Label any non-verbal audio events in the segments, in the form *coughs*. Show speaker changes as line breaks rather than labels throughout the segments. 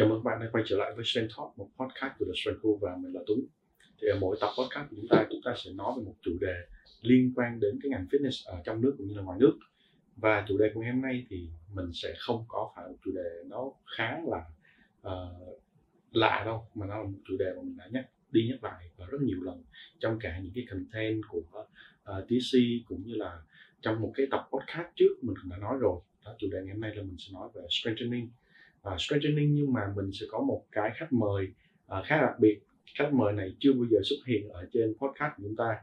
Chào mừng các bạn đã quay trở lại với Strength Talk, một podcast của The Strength Group và mình là Tuấn. Thì ở mỗi tập podcast của chúng ta, chúng ta sẽ nói về một chủ đề liên quan đến cái ngành fitness ở trong nước cũng như là ngoài nước. Và chủ đề của ngày hôm nay thì mình sẽ không có phải một chủ đề nó khá là uh, lạ đâu, mà nó là một chủ đề mà mình đã nhắc đi nhắc lại và rất nhiều lần trong cả những cái content của ờ, uh, TC cũng như là trong một cái tập podcast trước mình cũng đã nói rồi. Đó, chủ đề ngày hôm nay là mình sẽ nói về strengthening uh, strengthening nhưng mà mình sẽ có một cái khách mời uh, khá đặc biệt khách mời này chưa bao giờ xuất hiện ở trên podcast của chúng ta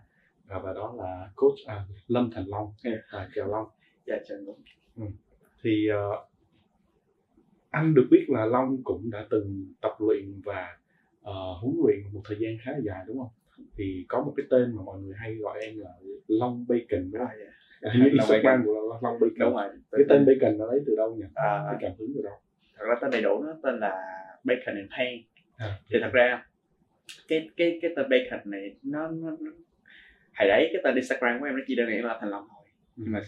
uh, và đó là coach uh, Lâm Thành Long uh, chào Long
dạ chào Long
ừ. thì uh, anh được biết là Long cũng đã từng tập luyện và uh, huấn luyện một thời gian khá dài đúng không thì có một cái tên mà mọi người hay gọi em là Long Bacon không? À, dạ. Hình như Instagram của Long Bacon.
Đúng rồi.
Cái tên Bacon nó lấy từ đâu nhỉ? À, cái cảm hứng từ đâu?
Thật ra tên đầy đủ nó tên là bacon and pain à. thì thật ra cái cái cái tên bacon này nó nó, nó hồi đấy cái tên instagram của em nó chỉ đơn giản là thành long thôi ừ. nhưng mà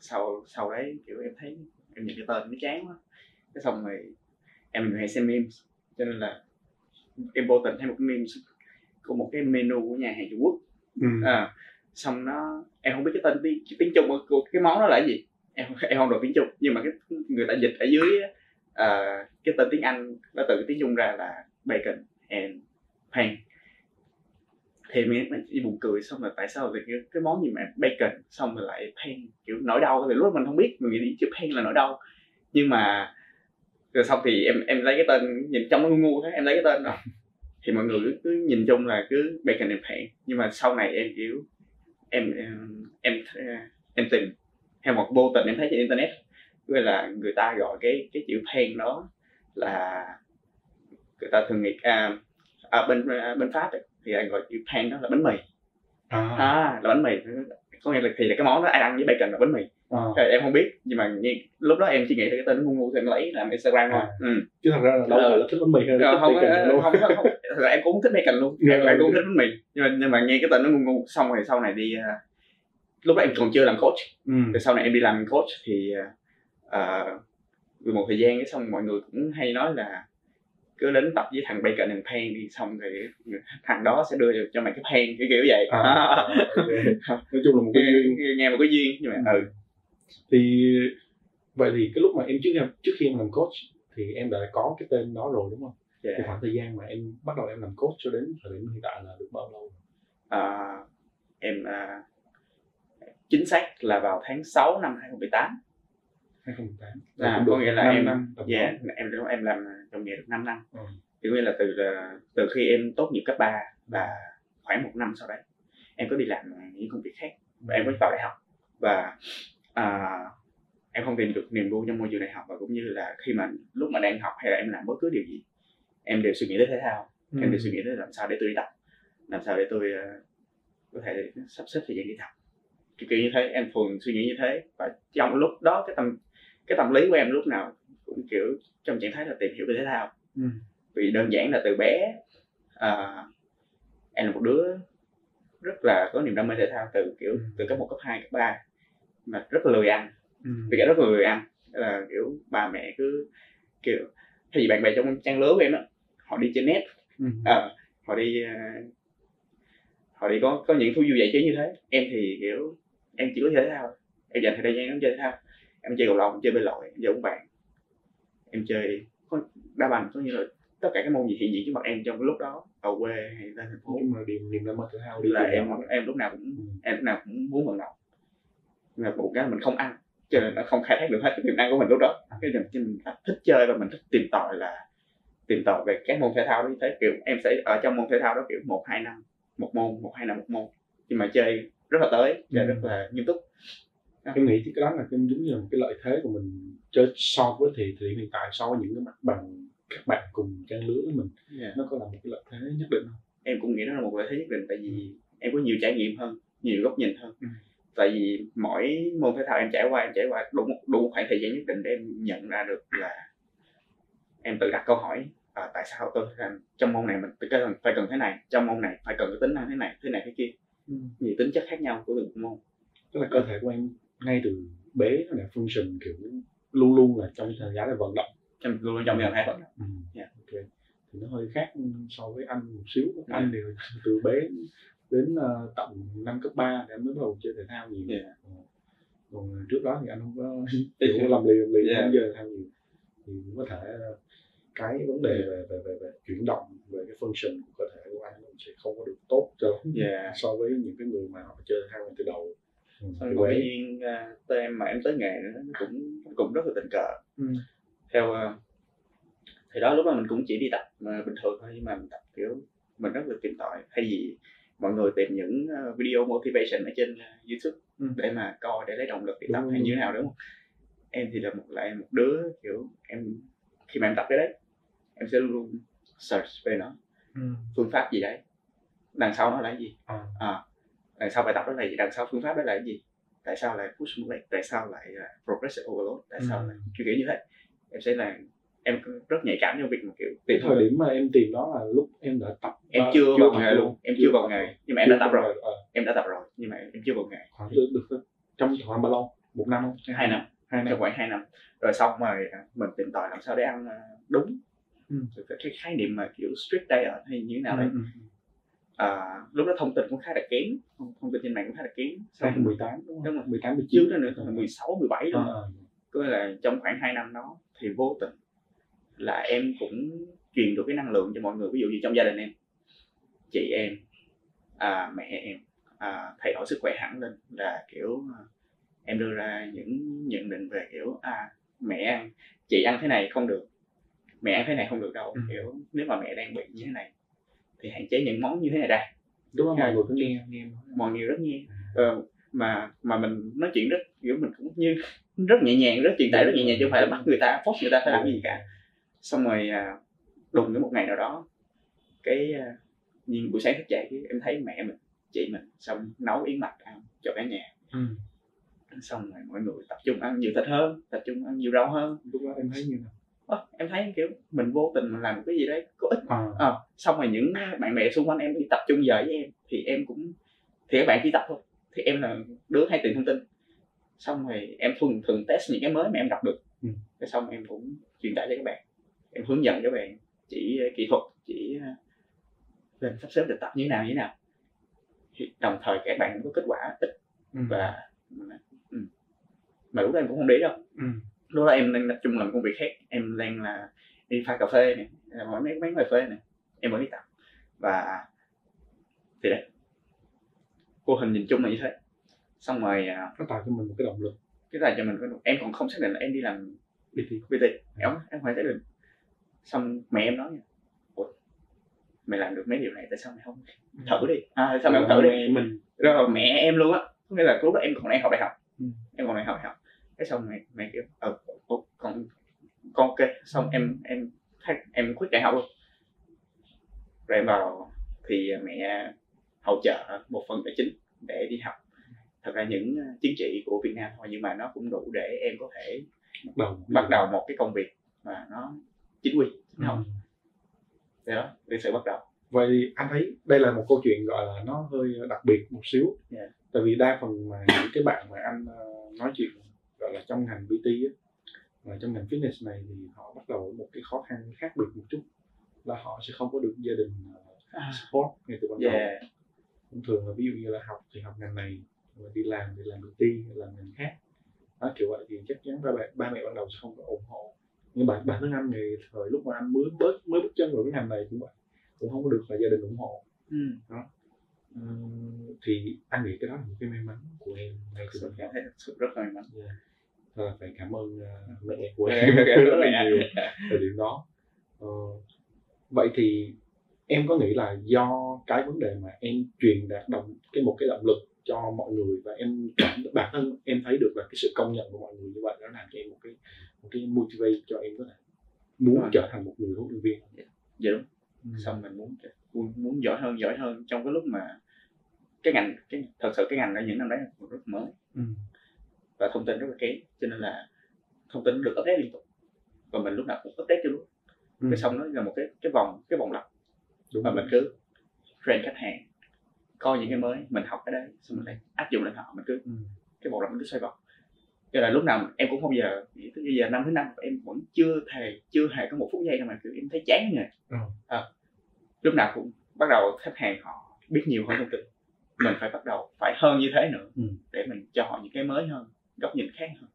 sau sau đấy kiểu em thấy em nhìn cái tên nó chán quá cái xong rồi em hay xem memes cho nên là em vô tình thấy một cái memes của một cái menu của nhà hàng Trung Quốc ừ. à, xong nó em không biết cái tên tiếng tiếng Trung của cái món đó là cái gì em em không được tiếng Trung nhưng mà cái người ta dịch ở dưới uh, cái tên tiếng Anh nó từ cái tiếng Trung ra là bacon and pan thì mình, mình chỉ buồn cười xong rồi tại sao thì cái, cái món gì mà bacon xong rồi lại pan kiểu nỗi đau thì lúc mình không biết mình nghĩ chữ pan là nỗi đau. Nhưng mà rồi xong thì em em lấy cái tên nhìn trong nó ngu ngu thế em lấy cái tên rồi thì mọi người cứ, nhìn chung là cứ bacon and pan nhưng mà sau này em kiểu em em em, em tìm theo một vô tình em thấy trên internet gọi là người ta gọi cái cái chữ pen đó là người ta thường nghĩ à, à bên à, bên pháp ấy, thì anh gọi chữ pen đó là bánh mì à. à là bánh mì có nghĩa là thì là cái món đó ai ăn với bacon là bánh mì à. Rồi, em không biết nhưng mà như, lúc đó em chỉ nghĩ cái tên ngu ngu thì em lấy làm instagram thôi à.
ừ. chứ thật ra là đâu ờ, là thích bánh mì là thích
không, bacon luôn không, không, không, không. em cũng thích bacon luôn em, em cũng thích bánh mì nhưng mà nhưng mà nghe cái tên nó ngu ngu xong rồi sau này đi uh, lúc đó em còn chưa làm coach ừ. rồi sau này em đi làm coach thì uh, uh, một thời gian cái xong mọi người cũng hay nói là cứ đến tập với thằng Bacon and Pan đi xong thì thằng đó sẽ đưa cho mày cái pan kiểu kiểu vậy à,
okay. *laughs* nói chung là một cái duyên
nghe một cái duyên nhưng mà ừ. ừ
thì vậy thì cái lúc mà em trước em trước khi em làm coach thì em đã có cái tên đó rồi đúng không? Yeah. Thì khoảng thời gian mà em bắt đầu em làm coach cho đến thời điểm hiện tại là được bao lâu?
À, em à, chính xác là vào tháng 6 năm 2018
2018
à, có nghĩa là em năm dạ yeah, em em làm trong nghề được 5 năm. Ừ. thì nghĩa là từ từ khi em tốt nghiệp cấp 3 và khoảng một năm sau đấy em có đi làm những công việc khác. Và em có vào đại học và à, em không tìm được niềm vui trong môi trường đại học và cũng như là khi mà lúc mà đang học hay là em làm bất cứ điều gì em đều suy nghĩ tới thể thao. Ừ. em đều suy nghĩ tới làm sao để tôi đi tập làm sao để tôi uh, có thể sắp xếp thời gian đi tập. Kiểu, kiểu như thế em thường suy nghĩ như thế. Và trong lúc đó cái tâm cái tâm lý của em lúc nào cũng kiểu trong trạng thái là tìm hiểu về thể thao ừ. vì đơn giản là từ bé à, em là một đứa rất là có niềm đam mê thể thao từ kiểu ừ. từ cấp một cấp 2, cấp 3 mà rất là lười ăn ừ. vì cả rất là lười ăn là kiểu ba mẹ cứ kiểu gì bạn bè trong trang lứa của em đó họ đi trên net ừ. à, họ đi uh, họ đi có có những thú vui giải trí như thế em thì kiểu em chỉ có thể thao em dành thời gian em chơi thể thao em chơi cầu lông chơi bơi lội em chơi bóng bàn. Em chơi có đá banh có như là tất cả các môn gì hiện diện trước mặt em trong cái lúc đó ở quê hay lên thành phố.
Nhưng mà điểm niềm đam mê thể thao đi
là em em lúc nào cũng ừ. em lúc nào cũng muốn vận động. Nhưng mà một cái mình không ăn cho nên nó không khai thác được hết cái tiềm năng của mình lúc đó. Cái mình, mình thích chơi và mình thích tìm tòi là tìm tòi về các môn thể thao đó. Như thế kiểu em sẽ ở trong môn thể thao đó kiểu một hai năm một môn một hai năm một môn. Nhưng mà chơi rất là tới chơi ừ. rất là nghiêm túc
em nghĩ cái đó là cái giống như là một cái lợi thế của mình chơi so với thì thì hiện tại so với những cái mặt bằng các bạn cùng trang lứa với mình yeah. nó có là một cái lợi thế nhất định không
em cũng nghĩ đó là một lợi thế nhất định tại vì em có nhiều trải nghiệm hơn nhiều góc nhìn hơn ừ. tại vì mỗi môn thể thao em trải qua em trải qua đủ một đủ một khoảng thời gian nhất định để em nhận ra được là em tự đặt câu hỏi à, tại sao tôi làm trong môn này mình phải phải cần thế này trong môn này phải cần cái tính năng thế này thế này thế kia ừ. nhiều tính chất khác nhau của từng môn
tức là cơ thể của em ngay từ bé nó đã function kiểu luôn luôn là trong thời gian là vận động
trong luôn trong trạng thái vận động ừ.
yeah. nó hơi khác so với anh một xíu
Ừ.
anh thì từ bé đến uh, tận năm cấp 3 thì anh mới bắt đầu chơi thể thao nhiều
Yeah.
Ờ. còn trước đó thì anh không có *laughs* *laughs* kiểu làm làm lì
Yeah.
không chơi thể thao nhiều thì cũng có thể ờ, cái vấn đề về về về, về chuyển động về cái function của cơ thể của anh sẽ không có được tốt cho
Yeah.
so với những cái người mà họ chơi thể thao từ đầu ừ,
Xong rồi tự nhiên uh, tới em mà em tới nghề nữa nó cũng cũng rất là tình cờ
Ừ.
theo ờ, thì đó lúc đó mình cũng chỉ đi tập ờ, bình thường thôi nhưng mà mình tập kiểu mình rất là tìm tòi thay vì mọi người tìm những ờ, video motivation ở trên ờ, YouTube
Ừ.
để mà coi để lấy động lực để
Đúng
tập
rồi,
hay
đúng
như thế nào đúng không em thì là một lại một đứa kiểu em khi mà em tập cái đấy em sẽ luôn luôn search về nó
Ừ.
phương pháp gì đấy đằng sau nó là gì
À.
à, đằng sau bài tập đó là gì đằng sau phương pháp đó là cái gì? Tại sao lại push một tại sao lại là progressive overload? Tại sao
Ừ.
lại kiểu kiểu như thế? Em sẽ là em rất nhạy cảm trong việc mà kiểu tìm
thời điểm mà em tìm đó là lúc em đã tập
em
ba-
chưa vào
tập
nghề luôn. em chưa vào nghề nhưng mà em đã tập rồi.
Ờ,
em đã tập rồi. Nhưng mà em chưa vào nghề
khoảng được, được trong khoảng bao lâu? Một năm không?
Hai năm.
Hai năm.
Trong khoảng hai năm. Rồi xong rồi à, mình tìm tòi làm sao để ăn à, đúng.
Ừ.
Cái khái niệm mà kiểu strict diet hay như thế nào đấy.
Ừ, ừ, ừ.
À, lúc đó thông tin cũng khá là kém. Thông, thông tin trên mạng cũng khá là kém. Xong
2018 đúng không?
Đúng rồi.
18 19
trước đó nữa là 16 17 luôn
Ờ,
có nghĩa là trong khoảng 2 năm đó thì vô tình là em cũng truyền được cái năng lượng cho mọi người. Ví dụ như trong gia đình em chị em à, mẹ em à, thay đổi sức khỏe hẳn lên là kiểu à, em đưa ra những nhận định về kiểu à mẹ ăn chị ăn thế này không được mẹ ăn thế này không được đâu.
Ừ.
kiểu nếu mà mẹ đang bị như thế này thì hạn chế những món như thế này ra.
Đúng không? Mọi người cứ nghe nghe.
mọi người rất nghe. Ờ, mà mà mình nói chuyện rất kiểu mình cũng như rất nhẹ nhàng rất truyền tải rất nhẹ nhàng chứ không phải là bắt người ta force người ta phải làm gì cả. Xong rồi à, đùng đến một ngày nào đó cái à, nhìn buổi sáng thức dậy cái em thấy mẹ mình chị mình xong nấu yến mạch ăn cho cả nhà.
Ừ.
xong rồi mọi người tập trung ăn nhiều thịt hơn tập trung ăn nhiều rau hơn.
Lúc đó em thấy như
em thấy kiểu mình vô tình mình làm một cái gì đấy có ích
à,
Ờ, xong rồi những bạn bè xung quanh em đi tập trung giờ với em thì em cũng thì các bạn chỉ tập thôi thì em là đứa hay tìm thông tin xong rồi em thường thường test những cái mới mà em đọc được
Ừ.
cái xong em cũng truyền tải cho các bạn em hướng dẫn các bạn chỉ uh, kỹ thuật chỉ lên sắp xếp lịch tập như thế nào như thế nào thì đồng thời các bạn cũng có kết quả ít
ừ.
và ừ. mà lúc đó em cũng không để đâu
ừ.
Lúc đó em đang tập trung làm công việc khác. Em đang là đi pha cà phê này mỗi mấy mấy cà phê này. Em mới đi tập. Và thì đấy. Vô hình nhìn chung là như thế. Xong rồi à,
nó tạo cho mình một cái động lực.
Cái là cho mình có em còn không xác định là em đi làm
PT
PT em em phải xác định. Xong mẹ em nói nha. Ủa, mày làm được mấy điều này tại sao mày không thử đi? À, sao mày không thử đi?
mình.
Rồi mẹ em luôn á. Nghĩa là lúc đó em còn đang học đại học.
Ừ.
em còn đang học đại học cái xong mẹ mẹ kiểu ờ con con ok xong em em thấy em quyết đại học luôn. Rồi em vào thì mẹ hỗ trợ một phần tài chính để đi học. Thật ra những chứng chỉ của Việt Nam thôi nhưng mà nó cũng đủ để em có thể
bắt đầu.
bắt đầu một cái công việc mà nó chính quy chính
Ừ.
không Thì đó cái sự bắt đầu.
Vậy anh thấy đây là một câu chuyện gọi là nó hơi đặc biệt một xíu.
Yeah.
tại vì đa phần mà những cái bạn mà anh ờ, nói chuyện gọi là trong ngành á. Và trong ngành fitness này thì họ bắt đầu một cái khó khăn khác biệt một chút là họ sẽ không có được gia đình ờ, support ngay từ ban đầu.
Yeah.
Thông thường là ví dụ như là học thì học ngành này rồi đi làm thì làm hay làm ngành khác. Đó, kiểu vậy thì chắc chắn ba mẹ ba mẹ ban đầu sẽ không có ủng hộ. Nhưng bản bản thân anh thì thời lúc mà anh mới bớt mới bước chân vào cái ngành này cũng vậy cũng không có được là gia đình ủng hộ.
Ừ.
Ừm, thì anh nghĩ cái đó là một cái may mắn của em ngay từ ban đầu.
sự rất là may mắn.
Thôi là phải cảm ơn ờ, *laughs* mẹ của
Dạ,
em
dạ,
rất
dạ,
là
dạ.
nhiều *laughs* thời điểm đó Ờ, vậy thì em có nghĩ là do cái vấn đề mà em truyền đạt động cái một cái động lực cho mọi người và em cảm bản thân em thấy được là cái sự công nhận của mọi người như vậy nó làm cho em một cái một cái motivate cho em có thể muốn
Rồi.
trở thành một người huấn luyện viên
dạ đúng
Ừ.
xong mình muốn muốn, muốn giỏi hơn giỏi hơn trong cái lúc mà cái ngành cái thật sự cái ngành ở những năm đấy là rất mới
Ừ.
và thông tin rất là kém cho nên là thông tin được update liên tục và mình lúc nào cũng update cho lúc
Ừ.
cái xong nó là một cái cái vòng cái vòng lặp
đúng
và
rồi.
mình cứ train khách hàng coi những cái mới mình học cái đấy xong mình lại áp dụng lên họ mình cứ
Ừ.
cái vòng lặp mình cứ xoay vòng cho nên lúc nào em cũng không giờ tới giờ năm thứ năm em vẫn chưa thề chưa hề có một phút giây nào mà kiểu em thấy chán nghề
Ừ.
à, lúc nào cũng bắt đầu khách hàng họ biết nhiều hơn thông tin mình phải bắt đầu phải hơn như thế nữa
Ừ.
để mình cho họ những cái mới hơn góc nhìn khác hơn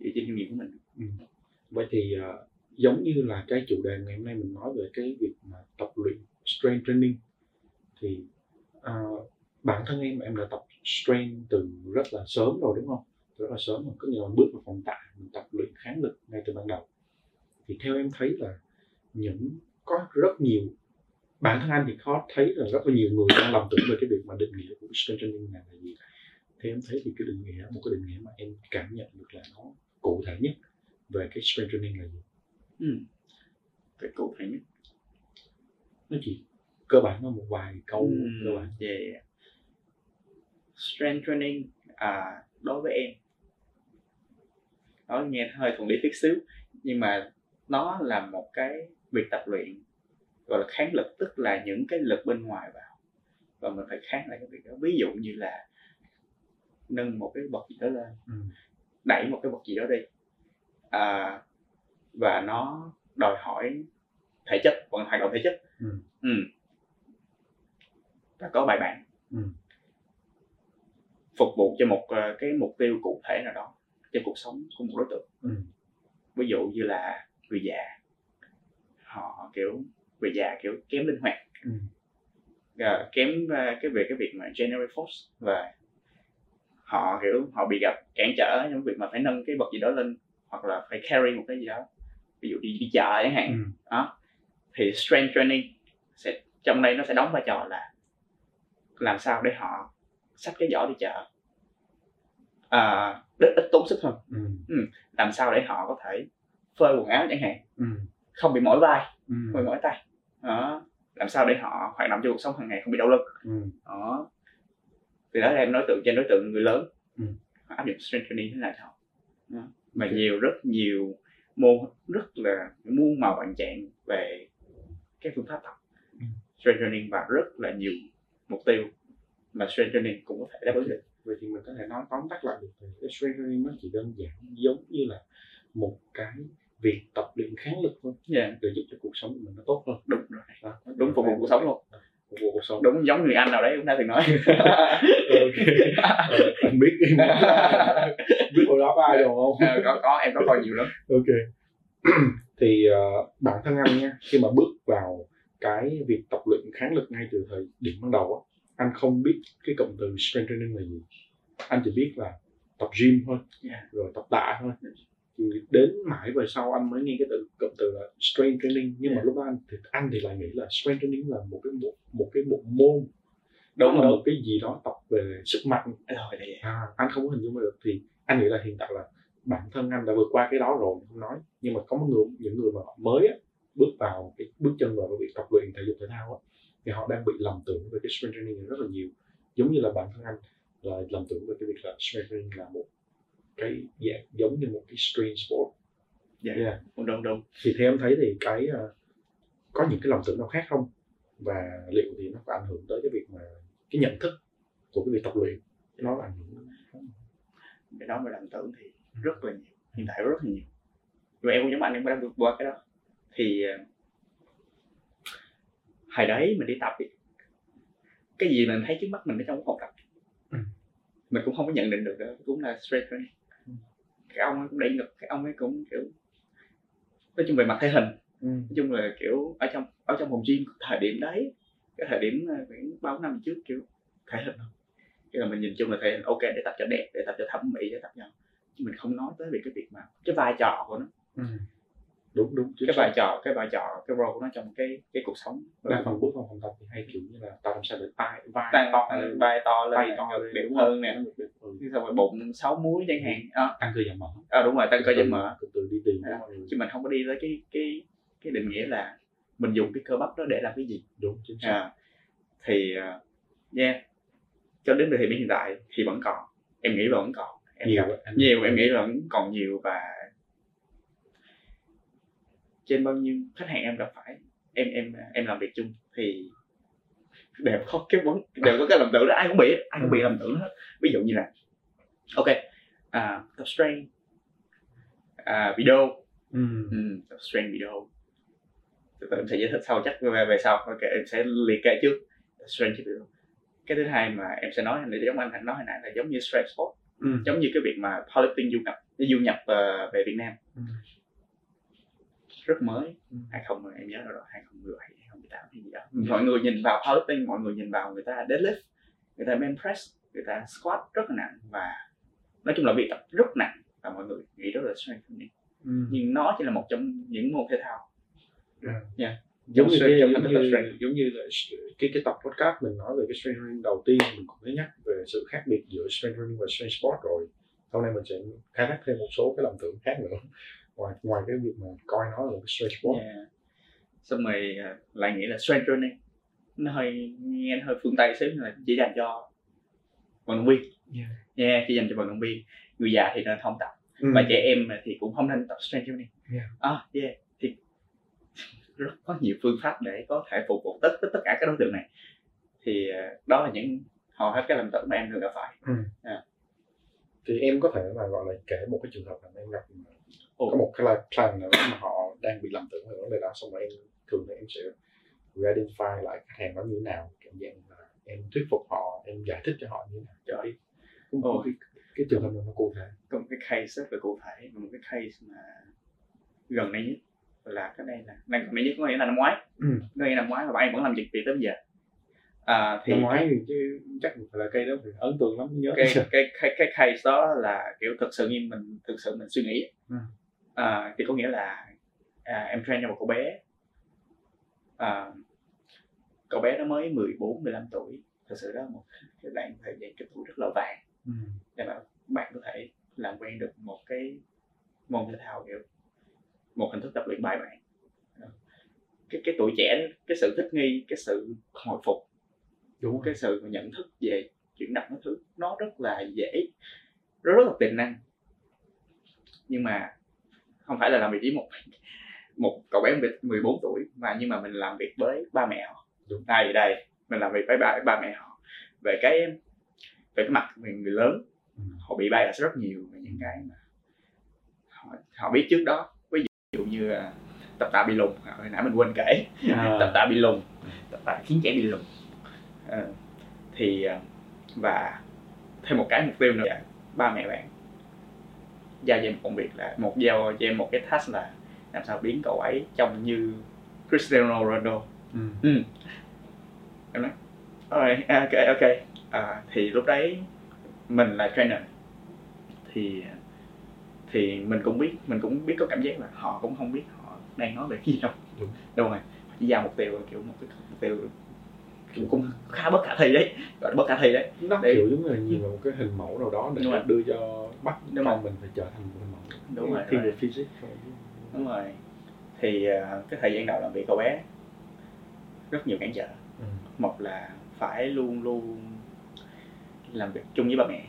dựa trên kinh nghiệm của mình. Ừ.
Vậy thì uh, giống như là cái chủ đề ngày hôm nay mình nói về cái việc mà tập luyện strength training thì uh, bản thân em em đã tập strength từ rất là sớm rồi đúng không? Rất là sớm rồi có nghĩa là bước vào phòng tạ mình tập luyện kháng lực ngay từ ban đầu. Thì theo em thấy là những có rất nhiều bản thân anh thì khó thấy là rất là nhiều người đang lầm tưởng về cái việc mà định nghĩa của strength training này là gì? Theo em thấy thì cái định nghĩa một cái định nghĩa mà em cảm nhận được là nó cụ thể nhất về cái strength training là gì?
Ừ. cái cụ thể nhất.
Nó chỉ cơ bản là một vài câu
Ừ,
cơ bản.
về strength training à, đối với em. Nói nghe hơi thuần lý tí xíu nhưng mà nó là một cái việc tập luyện gọi là kháng lực tức là những cái lực bên ngoài vào. Và mình phải kháng lại cái việc đó. Ví dụ như là nâng một cái bậc gì đó lên
ừ.
đẩy một cái bậc gì đó đi à, và nó đòi hỏi thể chất vận hoạt động thể chất
Ừ.
Ừ. và có bài bản
Ừ.
phục vụ cho một ờ, cái mục tiêu cụ thể nào đó trong cuộc sống của một đối tượng
Ừ.
ví dụ như là người già họ kiểu người già kiểu kém linh hoạt
Ừ.
Ờ, kém ờ, cái về cái việc mà generate force và họ kiểu họ bị gặp cản trở trong việc mà phải nâng cái bậc gì đó lên hoặc là phải carry một cái gì đó. Ví dụ đi đi chợ chẳng hạn.
Ừ.
đó. Thì strength training sẽ trong đây nó sẽ đóng vai trò là làm sao để họ xách cái giỏ đi chợ. À, ít, ít tốn sức hơn.
Ừ.
làm sao để họ có thể phơi quần áo chẳng hạn.
Ừ.
không bị mỏi vai.
Ừ.
không bị mỏi tay. Đó. Làm sao để họ hoạt động trong cuộc sống hàng ngày không bị đau lưng.
Ừ.
đó thì đó là em nói tượng trên đối tượng người lớn
Ừ.
áp dụng strength training thế nào cho họ mà
Ok.
nhiều rất nhiều môn rất là muôn màu vạn trạng về các phương pháp tập
Ừ.
strength training và rất là nhiều mục tiêu mà strength training cũng có thể đáp ứng được
vậy thì mình có thể nói tóm tắt lại được thì cái strength training nó chỉ đơn giản giống như là một cái việc tập luyện kháng lực thôi
yeah.
để giúp cho cuộc sống của mình nó tốt hơn
đúng rồi
đó.
đúng phục vụ cuộc sống luôn
phục vụ cuộc sống
đúng giống người anh nào đấy cũng đã từng nói. *laughs*
Ờ, anh biết em *laughs* biết hồi đó có ai rồi không?
Ờ, có có em có coi nhiều lắm.
Ok. *clears throat* Thì uh, bản thân anh nha khi mà bước vào cái việc tập luyện kháng lực ngay từ thời điểm ban đầu á anh không biết cái cụm từ strength training là gì. Anh chỉ biết là tập gym thôi
Yeah.
rồi tập tạ thôi thì đến mãi về sau anh mới nghe cái từ cụm từ là strength training nhưng mà
Yeah.
lúc đó anh thì anh thì lại nghĩ là strength training là một cái bộ một cái bộ môn.
Đúng
là một cái gì đó tập về sức mạnh.
Rồi là vậy
à, anh không có hình dung được. Thì anh nghĩ là hiện tại là bản thân anh đã vượt qua cái đó rồi không nói. Nhưng mà có một người những người mà họ mới á, bước vào cái bước chân vào cái việc tập luyện thể dục thể thao á, thì họ đang bị lầm tưởng về cái strength training rất là nhiều. Giống như là bản thân anh là lầm tưởng về cái việc là strength training là một cái dạng giống như một cái stream sport
Dạ.
yeah.
đúng đúng
thì theo em thấy thì cái ờ, có những cái lầm tưởng nào khác không và liệu thì nó có ảnh hưởng tới cái việc mà cái nhận thức của cái việc tập luyện nó hưởng không?
cái đó mà làm tưởng thì rất là nhiều hiện tại rất là nhiều mà em cũng giống anh em đang vượt qua cái đó thì ờ, hồi đấy mình đi tập cái gì mình thấy trước mắt mình ở trong phòng tập
Ừ.
mình cũng không có nhận định được đó cũng là straight training
Ừ.
cái ông ấy cũng đẩy ngực cái ông ấy cũng kiểu nói chung về mặt thể hình
Ừ.
nói chung là kiểu ở trong ở trong phòng gym thời điểm đấy cái thời điểm khoảng bao năm trước kiểu thể hình thôi cái là mình nhìn chung là thể hình ok để tập cho đẹp để tập cho thẩm mỹ để tập cho mình không nói tới về cái việc mà cái vai trò của nó
Ừ. đúng đúng
cái vai trò cái vai trò cái role của nó trong cái cái cuộc sống.
Đa phần bước vào phòng tập thì hay kiểu như là tập làm sao để tay vai
tăng
to lên.
vai to lên nè,
to
ngực
lên
đều hơn nè.
Được.
Thế xong rồi bụng sáu múi chẳng hạn à,
tăng cơ giảm mỡ
à, đúng rồi tăng cơ giảm mỡ
từ từ đi tìm
À. chứ mình không có đi tới cái cái cái định nghĩa là mình dùng cái cơ bắp đó để làm cái gì.
Đúng chính xác.
À, thì yeah cho đến thời điểm hiện tại thì vẫn còn em nghĩ là vẫn còn. Em
nhiều anh-
nhiều em nghĩ là vẫn còn nhiều và trên bao nhiêu khách hàng em gặp phải em em em làm việc chung thì đều có cái vấn đều có cái lầm tưởng đó. Ai cũng bị ai cũng bị lầm tưởng hết. Ví dụ như là ok à, tập strength à, video.
Ừ.
ừ, tập strength video. Từ từ em sẽ giải thích sau chắc về, về sau. Ok em sẽ liệt kê trước. Strength video cái thứ hai mà em sẽ nói là giống anh thành nói hồi nãy là giống như strength sport.
Ừ.
giống như cái việc mà powerlifting du nhập du nhập uh, về Việt Nam.
Ừ.
rất mới.
Ừ.
2010 em nhớ rồi 2017 2018 hay gì đó. Mọi người nhìn vào powerlifting mọi người nhìn vào người ta deadlift người ta bench press người ta squat rất là nặng và nói chung là việc tập rất nặng và mọi người nghĩ đó là strength training
Ừ.
nhưng nó chỉ là một trong những môn thể thao.
Giống như cái, giống như, giống như là cái cái tập podcast mình nói về cái strength training đầu tiên mình cũng đã nhắc về sự khác biệt giữa strength training và strength sport rồi. Sau này mình sẽ khai thác thêm một số cái lầm tưởng khác nữa ngoài ngoài cái việc mà coi nó là cái strength sport
Yeah. xong rồi à, lại nghĩ là strength training nó hơi nghe nó hơi phương tây xíu là chỉ dành cho vận động viên.
Yeah.
yeah, chỉ dành cho vận động viên. Người già thì nên không tập.
Ừ.
và trẻ em thì cũng không nên tập strength training.
Yeah.
à yeah thì *laughs* rất có nhiều phương pháp để có thể phục vụ tất tất tất cả các đối tượng này. Thì à, đó là những hầu hết các lầm tưởng mà em thường gặp phải.
Thì em có thể là gọi là kể một cái trường hợp là em gặp mà
Ồ.
có một cái live plan nào đó mà họ đang bị lầm tưởng về vấn đề đó xong rồi em thường là em sẽ re-identify lại khách hàng đó như thế nào cảm dạng là em thuyết phục họ em giải thích cho họ như thế nào cho cái,
Ồ.
cái, cái trường hợp nó cụ thể
có một cái case rất là cụ thể một cái case mà gần đây nhất là cái đây là này gần đây nhất có nghĩa là năm ngoái
ừ.
có nghĩa là năm ngoái mà bạn em vẫn làm việc việc tới giờ à, thì
năm ngoái thì chứ chắc là cây đó thì ấn tượng lắm nhớ
cái cái cái cái case đó là kiểu thực sự như mình thực sự mình suy nghĩ
Ừ.
à, thì có nghĩa là à, em train cho một cậu bé. À, cậu bé nó mới 14 15 tuổi. Thực sự đó là một cái đoạn thời gian cái tuổi rất là vàng.
Ừ.
để mà bạn có thể làm quen được một cái môn thể thao kiểu một hình thức tập luyện bài bản. Cái cái tuổi trẻ cái sự thích nghi cái sự hồi phục
đúng
cái sự nhận thức về chuyển động cái thứ nó rất là dễ rất, rất là tiềm năng. Nhưng mà không phải là làm việc với một một cậu bé 14 tuổi mà nhưng mà mình làm việc với ba mẹ họ.
Đúng.
đây đây mình làm việc với ba ba mẹ họ. Về cái về cái mặt về người lớn
Ừ.
họ bị bias rất nhiều về những cái mà họ, họ biết trước đó. Ví dụ như là tập tạ bị lùn hồi nãy mình quên kể.
À, *laughs*
tập tạ bị lùn tập tạ khiến trẻ bị lùn Ờ, thì ờ, và thêm một cái mục tiêu nữa ba mẹ bạn giao cho em một công việc là một giao cho em một cái task là làm sao biến cậu ấy trông như Cristiano Ronaldo
ừ.
ừ. em nói "Alright, à, ok ok à, thì lúc đấy mình là trainer thì thì mình cũng biết mình cũng biết có cảm giác là họ cũng không biết họ đang nói về cái gì đâu
Đúng.
đâu rồi chỉ giao mục tiêu kiểu một cái mục tiêu cũng khá bất khả thi đấy gọi là bất khả thi đấy.
Nó
Để-
kiểu giống như là nhìn vào một cái hình mẫu nào đó để
Đúng rồi.
đưa cho bắt
Đúng
con mình phải trở thành một hình mẫu.
Đúng rồi,
thiên về physics.
Đúng rồi. Thì à, cái thời gian đầu làm việc cậu bé rất nhiều cản trở.
Ừ.
một là phải luôn luôn làm việc chung với ba mẹ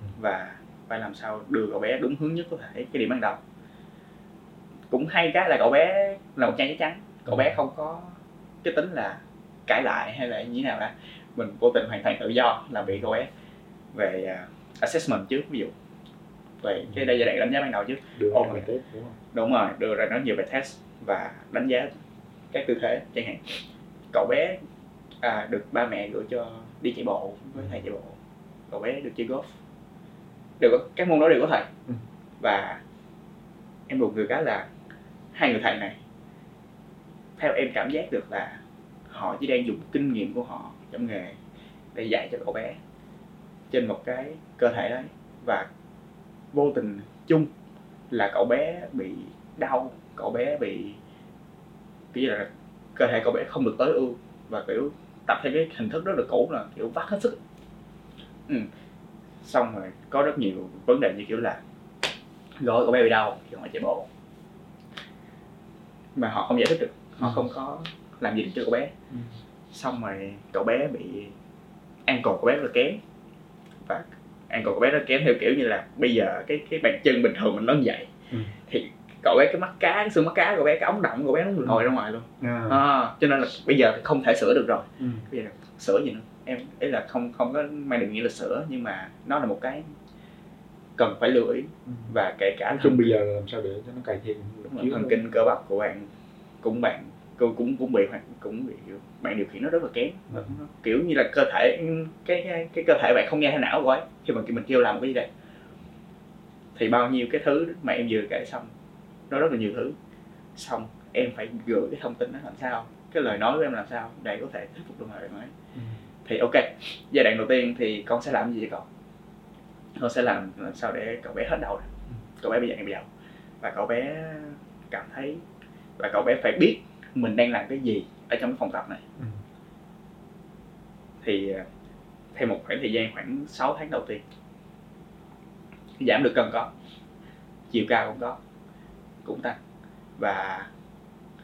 Ừ.
và phải làm sao đưa cậu bé đúng hướng nhất có thể cái điểm ban đầu. Cũng hay cái là cậu bé là một trang giấy trắng. Cậu bé không có cái tính là cãi lại hay là như thế nào đó mình vô tình hoàn toàn tự do làm việc cậu bé về à, assessment trước ví dụ. Về cái đây giai đoạn đánh giá ban đầu trước.
Đưa test đúng không?
Đúng rồi đưa ra rất nhiều bài test và đánh giá các tư thế chẳng hạn. Cậu bé à, được ba mẹ gửi cho đi chạy bộ với thầy chạy bộ. Cậu bé được chơi golf. Đều có các môn đó đều có thầy.
Ừ.
và em buồn cười cái là hai người thầy này theo em cảm giác được là họ chỉ đang dùng kinh nghiệm của họ trong nghề để dạy cho cậu bé trên một cái cơ thể đấy và vô tình chung là cậu bé bị đau cậu bé bị như là cơ thể cậu bé không được tối ưu và kiểu tập theo cái hình thức rất là cũ là kiểu vắt hết sức ừ. xong rồi có rất nhiều vấn đề như kiểu là gối cậu bé bị đau khi họ chạy bộ mà họ không giải thích được họ
Ừ.
không có làm gì được cho cậu bé
Ừ.
xong rồi cậu bé bị ankle cậu bé rất là kém và ankle cậu bé rất kém theo kiểu như là bây giờ cái cái bàn chân bình thường mình nó vậy
Ừ.
thì cậu bé cái mắt cá cái xương mắt cá cậu bé cái ống động cậu bé nó lòi ra ngoài luôn
à.
à, cho nên là bây giờ thì không thể sửa được rồi
ừ.
bây giờ sửa gì nữa em ý là không không có mang định nghĩa là sửa nhưng mà nó là một cái cần phải lưu ý
Ừ.
và kể cả
nói chung bây giờ là làm sao để cho nó cải thiện
thần kinh cơ bắp của bạn cũng bạn cũng cũng cũng bị cũng bị bạn điều khiển nó rất là kém.
Ừ.
nó, kiểu như là cơ thể cái cái, cái cơ thể bạn không nghe theo não của ấy khi mà mình kêu làm cái gì đây? Thì bao nhiêu cái thứ mà em vừa kể xong nó rất là nhiều thứ. Xong em phải gửi cái thông tin đó làm sao? Cái lời nói của em làm sao để có thể thuyết phục được người ấy?
Ừ.
thì ok giai đoạn đầu tiên thì con sẽ làm gì cho cậu? Con sẽ làm làm sao để cậu bé hết đầu này. cậu bé bây giờ em bây giờ. Và cậu bé cảm thấy và cậu bé phải biết mình đang làm cái gì ở trong cái phòng tập này
Ừ.
thì ờ, theo một khoảng thời gian khoảng 6 tháng đầu tiên giảm được cân có chiều cao cũng có cũng tăng và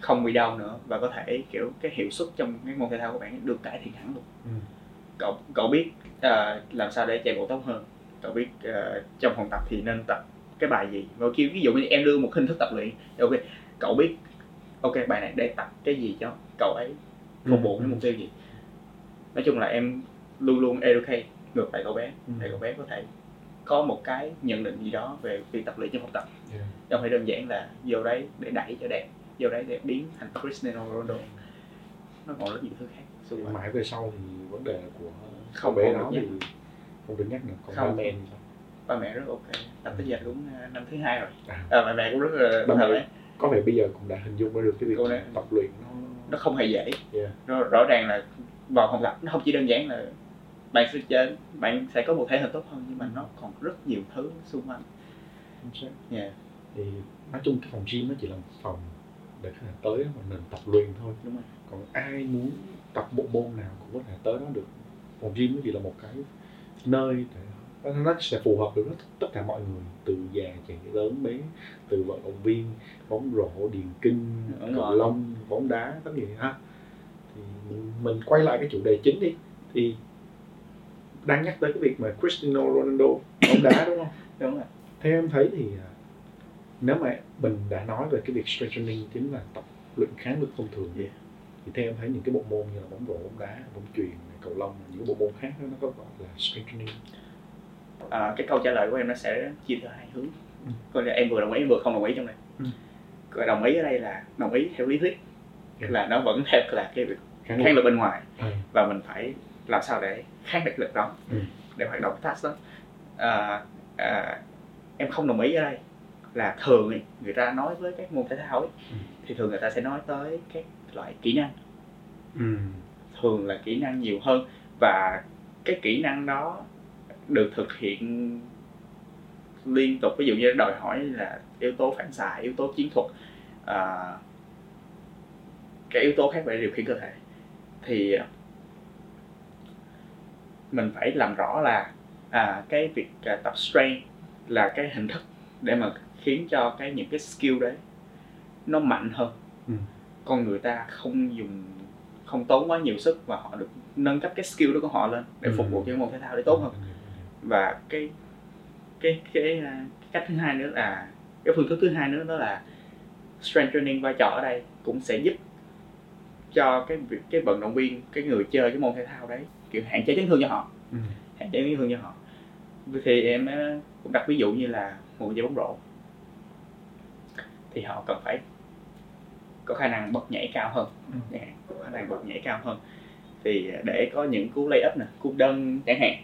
không bị đau nữa và có thể kiểu cái hiệu suất trong cái môn thể thao của bạn được cải thiện hẳn luôn
Ừ.
cậu cậu biết ờ, làm sao để chạy bộ tốt hơn cậu biết ờ, trong phòng tập thì nên tập cái bài gì và kêu ví dụ như em đưa một hình thức tập luyện ok cậu biết ok bài này để tập cái gì cho cậu ấy? Phục vụ cái mục tiêu gì? Nói chung là em luôn luôn educate ngược lại cậu bé
Ừ.
để cậu bé có thể có một cái nhận định gì đó về việc tập luyện trong phòng tập.
Yeah.
không phải đơn giản là vô đấy để đẩy cho đẹp vô đấy để biến thành Cristiano Ronaldo. Nó còn rất nhiều thứ khác. Xung quanh.
Mãi về sau thì vấn đề của
Không
bé đó thì không được nhắc nữa. Còn
Không.
ba mẹ
ba mẹ rất ok. Tập tới giờ cũng ờ, năm thứ hai rồi.
À.
à, ba mẹ cũng rất là
Ba mẹ- có vẻ bây giờ cũng đã hình dung ra được cái việc
này-
tập luyện nó
nó không hề dễ.
Yeah.
nó rõ ràng là vào phòng tập nó không chỉ đơn giản là bạn sẽ chơi bạn sẽ có một thể hình tốt hơn nhưng mà nó còn rất nhiều thứ xung quanh. Yeah,
thì nói chung cái phòng gym nó chỉ là một phòng để khách hàng tới mà mình tập luyện thôi.
Đúng rồi.
Còn ai muốn tập bộ môn nào cũng có thể tới đó được. Phòng gym nó chỉ là một cái nơi để nó sẽ phù hợp được tất cả mọi người từ già trẻ lớn bé từ vận động viên bóng rổ điền kinh cầu lông bóng đá tất gì ha. Thì mình, mình quay lại cái chủ đề chính đi. Thì đang nhắc tới cái việc mà Cristiano Ronaldo bóng đá đúng không? *coughs*
Đúng rồi.
Theo em thấy thì à, nếu mà mình đã nói về cái việc strengthening chính là tập luyện kháng lực thông thường
Yeah.
thì theo em thấy những cái bộ môn như là bóng rổ bóng đá bóng chuyền cầu lông những cái bộ môn khác đó, nó có gọi là strengthening
à, cái câu trả lời của em nó sẽ chia theo hai hướng
Ừ.
coi là em vừa đồng ý em vừa không đồng ý trong này
Ừ.
Còn đồng ý ở đây là đồng ý theo lý thuyết
Ừ.
là nó vẫn theo là cái việc
kháng
lực bên ngoài
Ừ.
và mình phải làm sao để kháng được lực đó
Ừ.
để hoạt động task đó à, à, em không đồng ý ở đây là thường người ta nói với các môn thể thao ấy,
Ừ.
thì thường người ta sẽ nói tới các loại kỹ năng
ừ.
thường là kỹ năng nhiều hơn và cái kỹ năng đó được thực hiện liên tục ví dụ như đòi hỏi là yếu tố phản xạ yếu tố chiến thuật à, cái yếu tố khác về điều khiển cơ thể thì mình phải làm rõ là à, cái việc à, tập strength là cái hình thức để mà khiến cho cái những cái skill đấy nó mạnh hơn
Ừ.
con người ta không dùng không tốn quá nhiều sức và họ được nâng cấp cái skill đó của họ lên để phục vụ
Ừ.
cho môn thể thao để tốt hơn và cái cái cái, à, cái cách thứ hai nữa là cái phương thức thứ hai nữa đó là strength training vai trò ở đây cũng sẽ giúp cho cái cái vận động viên cái người chơi cái môn thể thao đấy kiểu hạn chế chấn thương cho họ.
Ừ.
hạn chế chấn thương cho họ. Thì em cũng đặt ví dụ như là một người chơi bóng rổ. Thì họ cần phải có khả năng bật nhảy cao hơn.
Ừ.
hạn, có khả năng bật nhảy cao hơn. Thì để có những cú lay up nè cú đơn chẳng hạn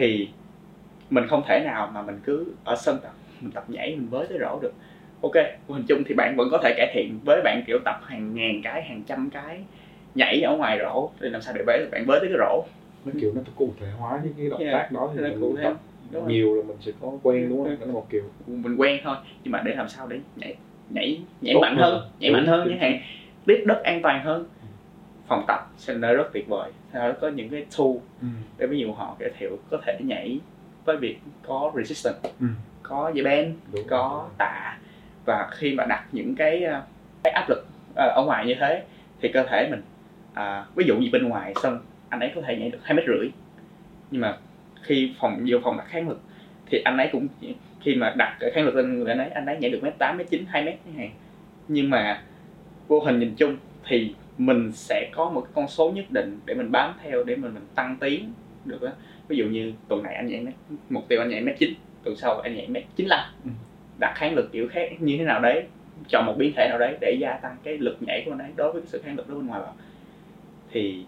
thì mình không thể nào mà mình cứ ở sân tập mình tập nhảy mình với tới rổ được ok của hình chung thì bạn vẫn có thể cải thiện với bạn kiểu tập hàng ngàn cái hàng trăm cái nhảy ở ngoài rổ thì làm sao để với bạn với tới cái rổ
nó kiểu nó cụ thể hóa những cái động
Yeah,
tác đó thì
nó
mình
cụ thể.
tập
Đúng
nhiều rồi mình sẽ có quen đúng không
Ừ.
đó là một kiểu
mình quen thôi nhưng mà để làm sao để nhảy nhảy nhảy
Tốt
mạnh
hơn.
hơn nhảy mạnh hơn chẳng hạn tiếp đất an toàn hơn phòng tập sẽ nơi rất tuyệt vời nó có những cái tool
ừ.
để ví dụ họ giới thiệu có thể nhảy với việc có resistance
Ừ.
có dây bend
Đúng.
có tạ và khi mà đặt những cái, ờ, cái áp lực ờ, ở ngoài như thế thì cơ thể mình à, ví dụ như bên ngoài sân anh ấy có thể nhảy được hai mét rưỡi nhưng mà khi phòng vô phòng đặt kháng lực thì anh ấy cũng khi mà đặt cái kháng lực lên người anh ấy anh ấy nhảy được mét tám mét chín hai mét chẳng hạn nhưng mà vô hình nhìn chung thì mình sẽ có một cái con số nhất định để mình bám theo để mình, mình tăng tiến được á. Ví dụ như tuần này anh nhảy mét mục tiêu anh nhảy mét chín tuần sau anh nhảy mét chín ừ. đặt kháng lực kiểu khác như thế nào đấy chọn một biến thể nào đấy để gia tăng cái lực nhảy của anh ấy đối với cái sự kháng lực đó bên ngoài vào. Thì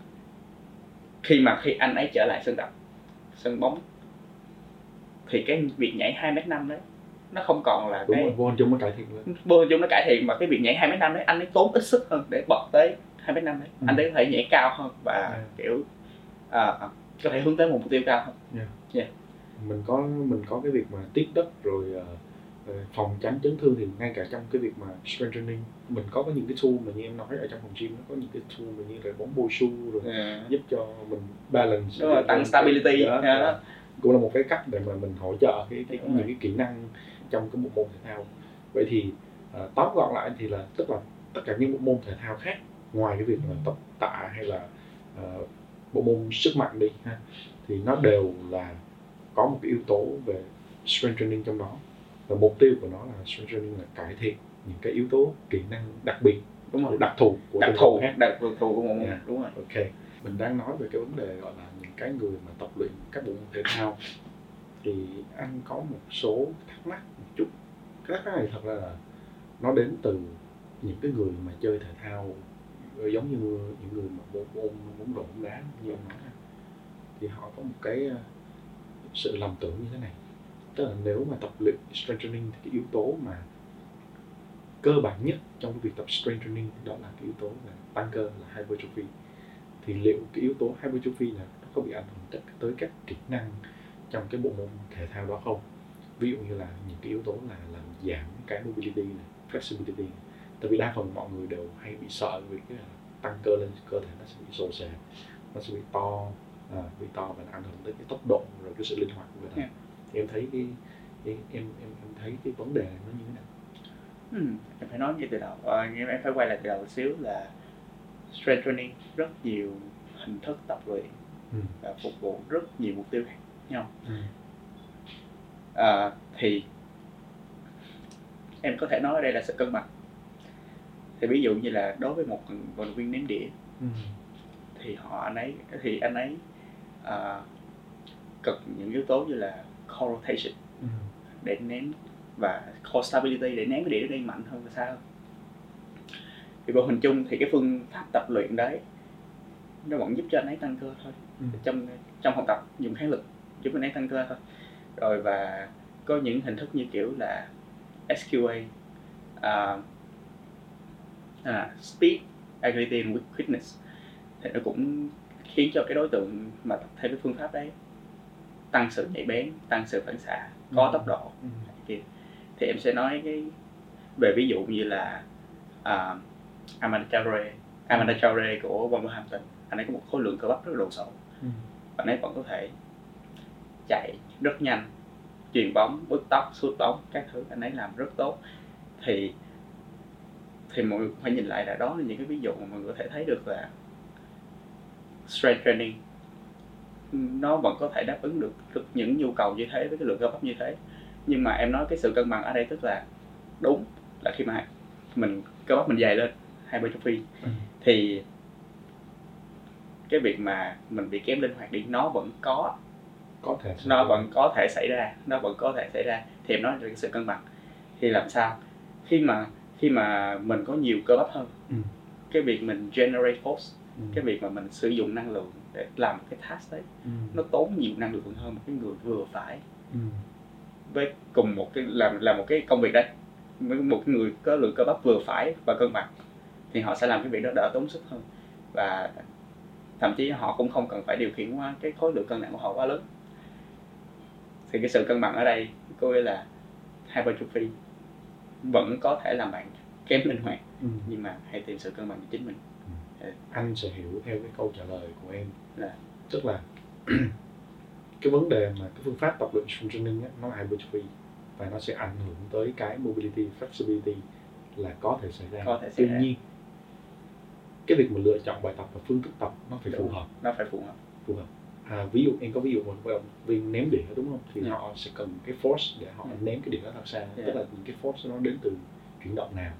khi mà khi anh ấy trở lại sân tập sân bóng thì cái việc nhảy 2 mét năm đấy nó không còn là
Đúng
cái
rồi, vô hình chung nó cải thiện lên
vô hình chung nó cải thiện mà cái việc nhảy 2 mét năm đấy anh ấy tốn ít sức hơn để bật tới 2 mét năm đấy ừ. anh ấy có thể nhảy cao hơn và yeah. Dạ. kiểu uh, có thể hướng tới một mục tiêu cao hơn
yeah. Yeah. mình có mình có cái việc mà tiết đất rồi uh, phòng tránh chấn thương thì ngay cả trong cái việc mà strength training mình có những cái tool mà như em nói ở trong phòng gym nó có những cái tool mà như là bóng bôi su rồi yeah. giúp cho mình balance
đúng rồi tăng stability đó,
đó. đó cũng là một cái cách để mà mình hỗ trợ cái, cái, những cái kỹ năng trong cái bộ môn thể thao vậy thì uh, tóm gọn lại thì là tức là tất cả những bộ môn thể thao khác ngoài cái việc là tập tạ hay là uh, bộ môn sức mạnh đi ha thì nó đều là có một cái yếu tố về strength training trong đó. Và mục tiêu của nó là strength training là cải thiện những cái yếu tố kỹ năng đặc biệt
đúng rồi.
đặc thù của
đặc thù đặc thù của môn yeah. đúng rồi.
Ok. Mình đang nói về cái vấn đề gọi là những cái người mà tập luyện các bộ môn thể thao. Thì anh có một số thắc mắc một chút. Cái thắc mắc này thật ra là nó đến từ những cái người mà chơi thể thao Ờ, giống như những người mà môn môn bóng rổ bóng đá, như ông nói thì họ có một cái ờ, sự lầm tưởng như thế này. Tức là nếu mà tập luyện strengthening thì cái yếu tố mà cơ bản nhất trong cái việc tập strengthening đó là cái yếu tố là tăng cơ là hypertrophy. Thì liệu cái yếu tố hypertrophy là nó có bị ảnh hưởng tới các kỹ năng trong cái bộ môn thể thao đó không? Ví dụ như là những cái yếu tố là làm giảm cái mobility này, flexibility này tại vì đa phần mọi người đều hay bị sợ vì cái tăng cơ lên cơ thể nó sẽ bị xô xề nó sẽ bị to à, bị to và ảnh hưởng tới cái tốc độ rồi cái sự linh hoạt của người ta yeah. thì em thấy cái, cái em, em em thấy cái vấn đề nó như thế nào
ừ, em phải nói như từ đầu à, nhưng em phải quay lại từ đầu một xíu là strength training rất nhiều hình thức tập luyện ừ. và phục vụ rất nhiều mục tiêu khác nhau ừ. à, thì em có thể nói ở đây là sự cân bằng thì ví dụ như là đối với một vận động viên ném đĩa ừ. thì họ anh ấy thì anh ấy uh, cực những yếu tố như là core rotation ừ. để ném và core stability để ném cái đĩa đi mạnh hơn và xa hơn thì vô hình chung thì cái phương pháp tập luyện đấy nó vẫn giúp cho anh ấy tăng cơ thôi ừ. trong trong học tập dùng kháng lực giúp anh ấy tăng cơ thôi rồi và có những hình thức như kiểu là SQA uh, à, à, Speed Agility and Quickness thì nó cũng khiến cho cái đối tượng mà tập theo cái phương pháp đấy tăng sự nhạy bén tăng sự phản xạ có ừ. tốc độ ừ. thì em sẽ nói cái về ví dụ như là uh, Amanda Traore Amanda Traore của Wolverhampton anh ấy có một khối lượng cơ bắp rất đồ sộ ừ. anh ấy vẫn có thể chạy rất nhanh chuyền bóng bứt tóc sút bóng các thứ anh ấy làm rất tốt thì thì mọi người phải nhìn lại là đó là những cái ví dụ mà mọi người có thể thấy được là strength training. Nó vẫn có thể đáp ứng được, được những nhu cầu như thế với cái lượng cơ bắp như thế. Nhưng mà em nói cái sự cân bằng ở đây tức là đúng là khi mà mình cơ bắp mình dày lên hypertrophy ừ. thì cái việc mà mình bị kém linh hoạt đi nó vẫn có.
Có thể
nó vẫn có thể xảy ra nó vẫn có thể xảy ra. Thì em nói về cái sự cân bằng. Thì làm sao? Khi mà khi mà mình có nhiều cơ bắp hơn ừ. cái việc mình generate force ừ. cái việc mà mình sử dụng năng lượng để làm cái task đấy ừ. nó tốn nhiều năng lượng hơn một cái người vừa phải ừ. với cùng một cái làm làm một cái công việc đấy một người có lượng cơ bắp vừa phải và cân bằng thì họ sẽ làm cái việc đó đỡ tốn sức hơn và thậm chí họ cũng không cần phải điều khiển quá cái khối lượng cân nặng của họ quá lớn thì cái sự cân bằng ở đây có nghĩa là hypertrophy vẫn có thể làm bạn kém linh hoạt ừ. nhưng mà hãy tìm sự cân bằng cho chính mình.
Ừ. anh sẽ hiểu theo cái câu trả lời của em. Là tức là *clears throat* cái vấn đề mà cái phương pháp tập luyện strength training á, nó hypertrophy và nó sẽ ảnh hưởng tới cái mobility flexibility là có thể xảy ra.
Có thể
tuy nhiên cái việc mình lựa chọn bài tập và phương thức tập nó phải
đúng.
phù hợp.
Nó phải phù hợp.
Phù hợp à, ví dụ em có ví dụ một vận viên ném đĩa đúng không thì yeah. Dạ. họ sẽ cần cái force để họ yeah. Dạ. ném cái đĩa đó thật xa yeah. Dạ. tức là những cái force nó đến từ chuyển động nào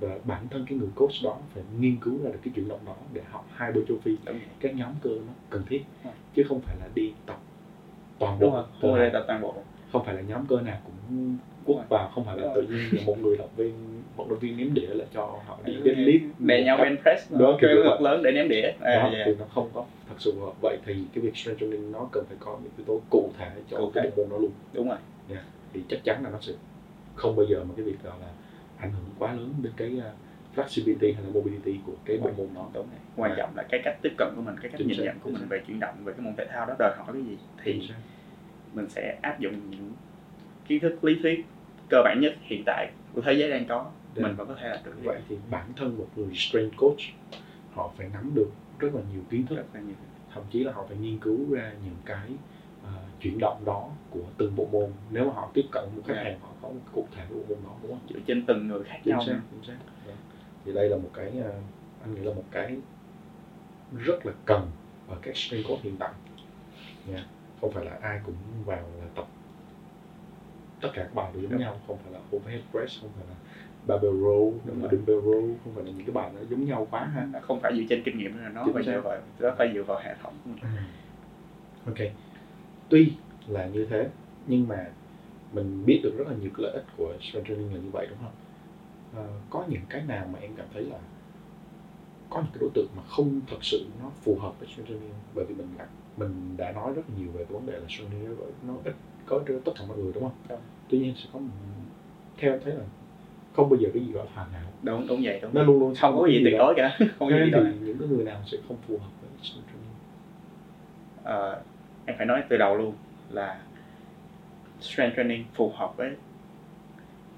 và bản thân cái người coach đó phải nghiên cứu ra được cái chuyển động đó để học hypertrophy các nhóm cơ nó cần thiết chứ không phải là đi tập toàn bộ
đúng không phải tập toàn bộ
không phải là nhóm cơ nào cũng quất vào không phải là tự nhiên một người động viên một động viên ném đĩa là cho họ đi deadlift
để nhau bench press đó cái ngực lớn để ném đĩa.
À, đó, yeah. thì nó không có thật sự vậy thì cái việc strength training nó cần phải có những yếu tố cụ thể cho cụ cái bộ môn đó luôn.
Đúng rồi.
Yeah. thì chắc chắn là nó sẽ không bao giờ mà cái việc gọi là ảnh hưởng quá lớn đến cái uh, flexibility hay là mobility của cái bộ môn đó.
Đúng rồi. quan trọng là cái cách tiếp cận của mình cái cách nhìn nhận của mình về chuyển động về cái môn thể thao đó đòi hỏi cái gì thì mình sẽ áp dụng những kiến thức lý thuyết cơ bản nhất hiện tại của thế giới đang có Đấy. mình vẫn có thể làm được
vậy thì bản thân một người strength coach họ phải nắm được rất là nhiều kiến thức rất là nhiều. thậm chí là họ phải nghiên cứu ra những cái uh, chuyển động đó của từng bộ môn nếu mà họ tiếp cận một khách yeah. hàng họ có một cụ thể bộ môn đó đúng không
dựa trên từng người khác chính nhau
xác, chính xác. Dạ. thì đây là một cái uh, anh nghĩ là một cái rất là cần ở các strength coach hiện tại yeah. không phải là ai cũng vào là tập tất cả các bài đều giống nhau không phải là overhead press không phải là barbell row đúng rồi dumbbell row không phải là những cái bài nó giống nhau quá ha
không phải dựa trên kinh nghiệm nữa nó phải dựa vào nó phải dựa vào hệ thống ừ.
ok tuy là như thế nhưng mà mình biết được rất là nhiều cái lợi ích của strength training là như vậy đúng không à, có những cái nào mà em cảm thấy là có những cái đối tượng mà không thật sự nó phù hợp với strength training bởi vì mình mình đã nói rất nhiều về cái vấn đề là strength training nó ít có tất cả mọi người đúng không? Đúng. Tuy nhiên sẽ có theo thấy là không bao giờ cái gì gọi là hoàn hảo.
Đúng đúng vậy đúng.
Nó luôn luôn
không có gì tuyệt đối cả.
không có gì thì những cái người nào sẽ không phù hợp với strength training?
À, em phải nói từ đầu luôn là strength training phù hợp với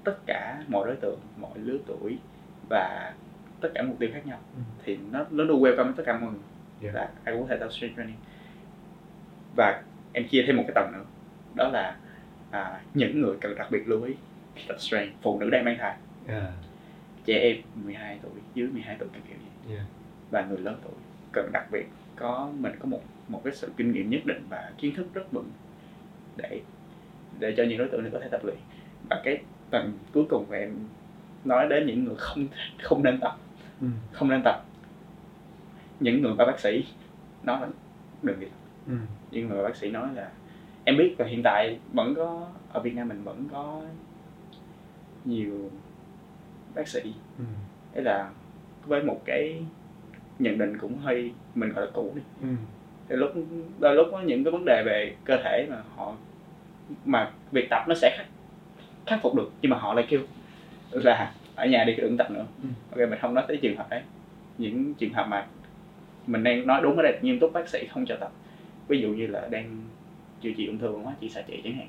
tất cả mọi đối tượng, mọi lứa tuổi và tất cả mục tiêu khác nhau ừ. thì nó nó luôn welcome với tất cả mọi người yeah. là ai cũng có thể tập strength training và em chia thêm một cái tầng nữa đó là à, những người cần đặc biệt lưu ý tập strength phụ nữ đang mang thai yeah. trẻ em 12 tuổi dưới 12 tuổi kiểu gì yeah. và người lớn tuổi cần đặc biệt có mình có một một cái sự kinh nghiệm nhất định và kiến thức rất vững để để cho những đối tượng này có thể tập luyện và cái tầng cuối cùng của em nói đến những người không không nên tập ừ. không nên tập những người ba bác sĩ nói là đừng đi tập ừ. những người bác sĩ nói là em biết là hiện tại vẫn có ở Việt Nam mình vẫn có nhiều bác sĩ ừ. đấy là với một cái nhận định cũng hơi mình gọi là cũ đi ừ. thì lúc đôi lúc có những cái vấn đề về cơ thể mà họ mà việc tập nó sẽ khắc, khắc phục được nhưng mà họ lại kêu là ở nhà đi đừng tập nữa ừ. ok mình không nói tới trường hợp đấy những trường hợp mà mình đang nói đúng ở đây nghiêm túc bác sĩ không cho tập ví dụ như là đang điều trị ung thư hóa trị xạ trị chẳng hạn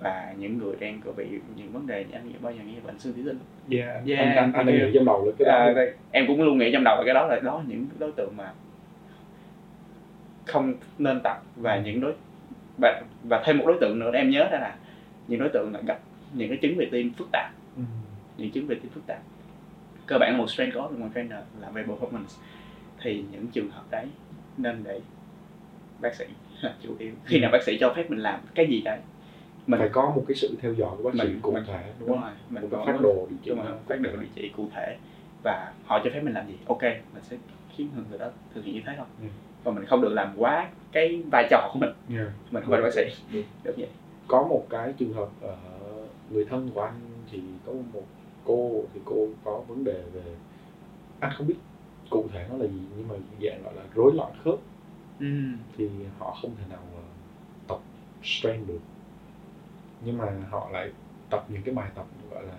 và những người đang có bị những vấn đề anh nghĩ bao giờ nghĩ bệnh xương thủy tinh.
Yeah, yeah anh, anh, anh nghĩ trong đầu là cái đó.
à, em cũng luôn nghĩ trong đầu là cái đó là đó những đối tượng mà không nên tập và ừ. những đối và, và thêm một đối tượng nữa em nhớ ra là những đối tượng là gặp những cái chứng về tim phức tạp. Ừ. những chứng về tim phức tạp. Cơ bản một strength coach một trainer làm về performance thì những trường hợp đấy nên để bác sĩ là chủ yếu. Khi nào bác sĩ cho phép mình làm cái gì đấy
mình phải có một cái sự theo dõi của bác sĩ cụ mình, thể đúng, đúng? Rồi,
mình
một
có
phát đồ điều trị
đúng rồi, phát đồ điều trị cụ thể và họ cho phép mình làm gì ok mình sẽ khiến người đó thực hiện như thế thôi yeah. Ừ. và mình không được làm quá cái vai trò của mình yeah. mình không phải bác sĩ đúng. đúng vậy
có một cái trường hợp uh, người thân của anh thì có một cô thì cô có vấn đề về anh không biết cụ thể nó là gì nhưng mà dạng gọi là rối loạn khớp ừ. thì họ không thể nào tập strength được nhưng mà họ lại tập những cái bài tập gọi là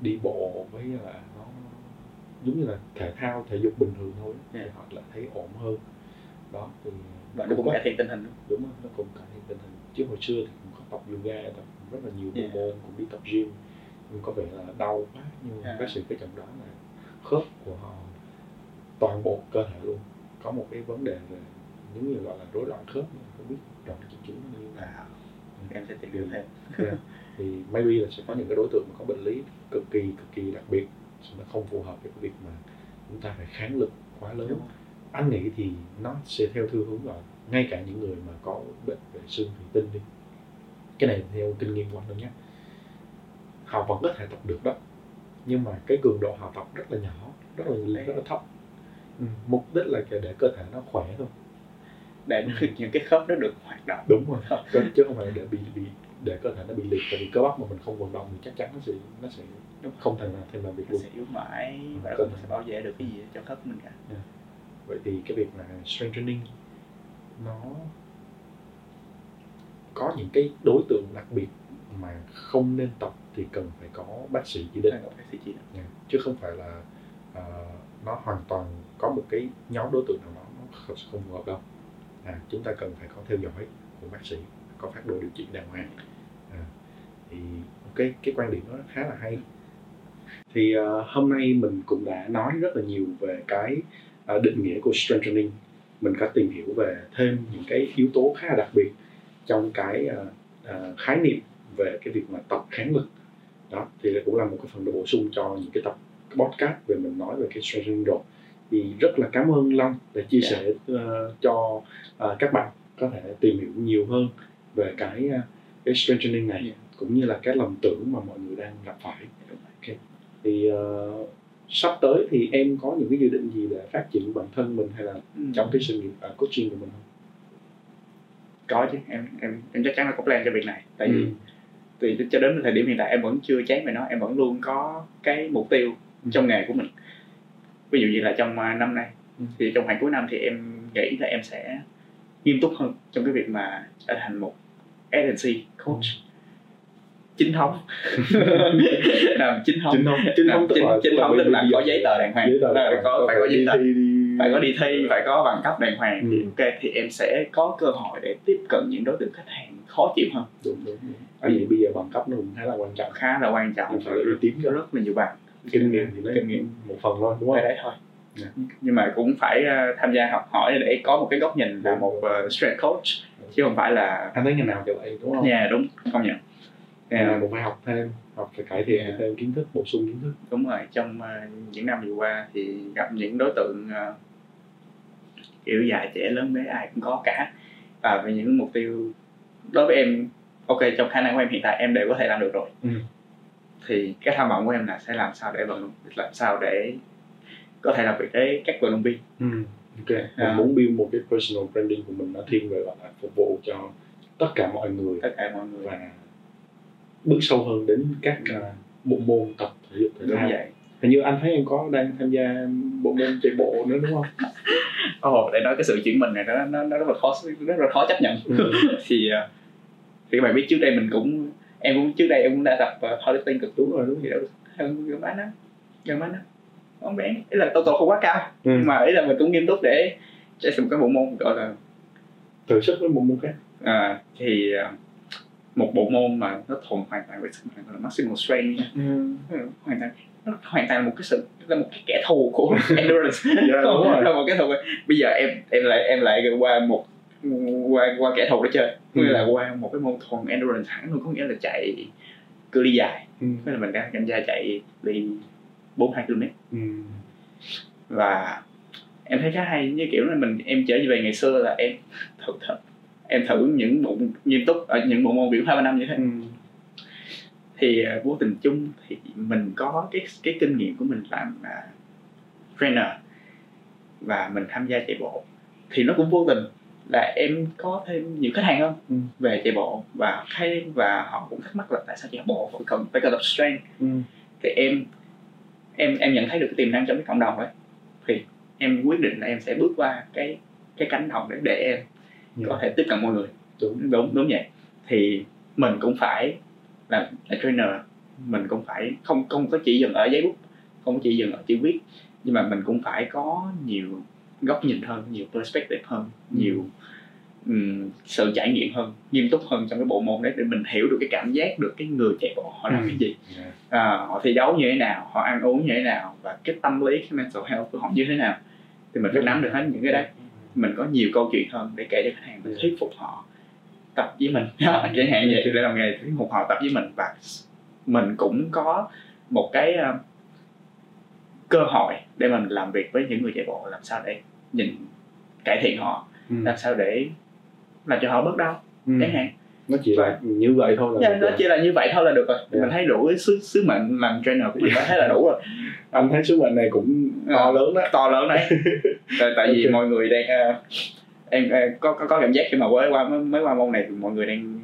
đi bộ với là nó giống như là thể thao thể dục bình thường thôi yeah. thì họ lại thấy ổn hơn. Đó thì
và nó cũng cải thiện tình hình
đúng không? Nó cũng cải thiện tình hình. Chứ hồi xưa thì cũng có tập yoga tập rất là nhiều bộ yeah. môn cũng đi tập gym. Nhưng có vẻ là đau quá nhưng yeah. bác sĩ cái chẩn đoán là khớp của họ toàn bộ cơ thể luôn. Có một cái vấn đề về giống như gọi là rối loạn khớp không biết rõ triệu chứng như nào à,
em sẽ tìm hiểu thêm.
Yeah. thì maybe là sẽ có những cái đối tượng mà có bệnh lý cực kỳ cực kỳ đặc biệt nó không phù hợp với cái việc mà chúng ta phải kháng lực quá lớn. Anh nghĩ thì nó sẽ theo thư hướng là ngay cả những người mà có bệnh về xương thủy tinh đi. Cái này theo kinh nghiệm của anh nhé. Họ vẫn có thể tập được đó nhưng mà cái cường độ họ tập rất là nhỏ rất là rất là thấp. Ừ. mục đích là để cơ thể nó khỏe thôi
để ừ. *laughs* những cái khớp nó được hoạt động.
Đúng rồi. Chứ không phải để bị bị để cơ thể nó bị liệt tại vì cơ bắp mà mình không vận động thì chắc chắn nó sẽ nó sẽ đúng. không thể nào thêm làm việc luôn.
sẽ yếu mãi và không sẽ bảo vệ được cái gì cho khớp mình cả. Yeah.
vậy thì cái việc là strength training nó có những cái đối tượng đặc biệt mà không nên tập thì cần phải có bác sĩ chỉ định.
Bác sĩ chỉ định.
Yeah. chứ không phải là uh, nó hoàn toàn có một cái nhóm đối tượng nào đó nó không phù hợp đâu à, chúng ta cần phải có theo dõi của bác sĩ có phát đồ điều trị đàng hoàng. À, thì cái cái quan điểm đó khá là hay. Thì uh, hôm nay mình cũng đã nói rất là nhiều về cái uh, định nghĩa của strengthening, mình có tìm hiểu về thêm những cái yếu tố khá là đặc biệt trong cái uh, uh, khái niệm về cái việc mà tập kháng lực. Đó thì cũng là một cái phần bổ sung cho những cái tập podcast về mình nói về cái strengthening rồi thì rất là cảm ơn Long để chia yeah. Dạ. sẻ uh, cho uh, các bạn có thể tìm hiểu nhiều hơn về cái uh, cái strength training này yeah. Dạ. cũng như là cái lầm tưởng mà mọi người đang gặp phải okay. thì uh, sắp tới thì em có những cái dự định gì để phát triển bản thân mình hay là ừ. trong cái sự nghiệp uh, coaching của mình không?
Có chứ em em em chắc chắn là có plan cho việc này tại ừ. vì từ cho đến thời điểm hiện tại em vẫn chưa chán về nó em vẫn luôn có cái mục tiêu ừ. trong nghề của mình ví dụ như là trong uh, năm nay ừ. thì trong khoảng cuối năm thì em nghĩ là em sẽ nghiêm túc hơn trong cái việc mà trở thành một agency coach. Ừ. chính thống. *laughs* Làm chính thống.
Chính thống. Chính thống
chính, chính thống tức là có giấy tờ đàng hoàng. Có phải có giấy tờ. phải có đi thi phải có bằng cấp đàng hoàng. Thì ừ. ok thì em sẽ có cơ hội để tiếp cận những đối tượng khách hàng khó chịu hơn.
Đúng đúng, đúng. vì bây giờ bằng cấp nó cũng khá là quan trọng.
Khá là quan trọng.
Phải uy tín
rất là nhiều bằng
kinh nghiệm thì nó kinh nghiệm một phần thôi đúng không
đấy thôi yeah. Dạ. nhưng mà cũng phải uh, tham gia học hỏi để có một cái góc nhìn là một uh, strength coach chứ không phải là
anh thấy ngày nào cho vậy đúng không?
Dạ yeah, đúng công nhận
yeah. là cũng phải học thêm học phải cải thiện yeah. thêm kiến thức bổ sung kiến thức
đúng rồi trong uh, những năm vừa qua thì gặp những đối tượng uh, kiểu dài trẻ lớn bé ai cũng có cả và về những mục tiêu đối với em ok trong khả năng của em hiện tại em đều có thể làm được rồi ừ thì cái tham vọng của em là sẽ làm sao để vận làm sao để có thể làm việc với các vận động viên
ừ. ok mình à. muốn build một cái personal branding của mình nó thiên về là phục vụ cho tất cả mọi người
tất cả mọi người
và bước sâu hơn đến các uh, bộ môn tập thể dục thể
thao vậy
hình như anh thấy em có đang tham gia bộ môn chạy bộ nữa đúng không? *laughs*
Ồ, oh, để nói cái sự chuyển mình này nó nó nó rất là khó rất là khó chấp nhận. Ừ. *laughs* thì uh, thì các bạn biết trước đây mình cũng em cũng trước đây em cũng đã tập uh, powerlifting cực đúng rồi đúng gì đâu hơn gần bán đó gần bán đó không bé ý là tôi không quá cao. Ừ. mà ý là mình cũng nghiêm túc để chạy một cái bộ môn gọi là
thử sức với bộ môn khác.
À, thì uh, một bộ môn mà nó thuần hoàn toàn về sức mạnh là maximum strength nha. Ừ. hoàn toàn. Nó hoàn toàn là một cái sự là một cái kẻ thù của *laughs* endurance. Yeah, dạ, đúng rồi. là một cái thù. Bây giờ em em lại em lại qua một qua qua kẻ thù để chơi ừ. là qua một cái môn thuần endurance hẳn luôn có nghĩa là chạy cự ly dài ừ. là mình đang tham gia chạy ly bốn hai km ừ. và em thấy khá hay như kiểu là mình em trở về ngày xưa là em thử thật em thử những bộ nghiêm túc ở những bộ môn biểu hai ba năm như thế ừ. thì uh, vô tình chung thì mình có cái cái kinh nghiệm của mình làm uh, trainer và mình tham gia chạy bộ thì nó cũng vô tình là em có thêm nhiều khách hàng hơn ừ. về chạy bộ và hay và họ cũng thắc mắc là tại sao chạy bộ vẫn cần phải cần tập strength ừ. thì em em em nhận thấy được cái tiềm năng trong cái cộng đồng ấy thì em quyết định là em sẽ bước qua cái cái cánh đồng để để em yeah. Dạ. có thể tiếp cận mọi người đúng đúng đúng vậy thì mình cũng phải là, là trainer mình cũng phải không không có chỉ dừng ở giấy bút không có chỉ dừng ở chữ viết nhưng mà mình cũng phải có nhiều góc nhìn hơn nhiều perspective hơn ừ. nhiều um, sự trải nghiệm hơn nghiêm túc hơn trong cái bộ môn đấy để mình hiểu được cái cảm giác được cái người chạy bộ họ làm ừ. cái gì. À, họ thi đấu như thế nào họ ăn uống như thế nào và cái tâm lý cái mental health của họ như thế nào thì mình phải nắm được hết những cái đấy. Mình có nhiều câu chuyện hơn để kể cho khách hàng mình thuyết phục họ tập với mình. *laughs* Chẳng hạn vậy để làm nghề thuyết phục họ tập với mình và mình cũng có một cái uh, cơ hội để mình làm việc với những người chạy bộ làm sao để nhìn cải thiện họ. Ừ. làm sao để làm cho họ bớt đau ừ. chẳng hạn.
Nó chỉ là như vậy thôi là
yeah, nó chỉ là như vậy thôi là được rồi. Yeah. mình thấy đủ cái sứ sứ mệnh làm trainer của mình thấy là đủ rồi.
Anh thấy sứ mệnh này cũng to uh, lớn đó.
To lớn đấy. *laughs* Tại, tại vì mọi người đang uh, em uh, có, có có cảm giác khi mà mới qua mới qua môn này thì mọi người đang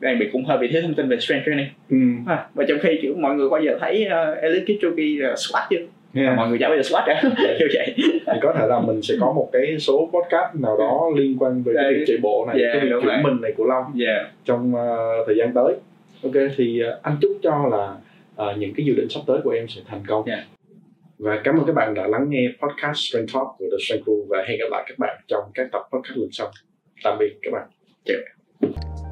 đang bị cũng hơi bị thiếu thông tin về strength training. Ừ. à, và trong khi kiểu mọi người bao giờ thấy uh, Eliud Kipchoge uh, squat chưa yeah. mọi người chả bao giờ squat cả *laughs* kiểu vậy.
Thì có thể là mình sẽ có một cái số podcast nào đó liên quan về cái việc chạy bộ này yeah, cái việc chuyển mình này của long yeah. trong uh, thời gian tới. Ok thì uh, anh chúc cho là uh, những cái dự định sắp tới của em sẽ thành công. Yeah. và cảm ơn các bạn đã lắng nghe podcast Strength Talk của The Strength Crew và hẹn gặp lại các bạn trong các tập podcast lần sau. Tạm biệt các bạn.
Chào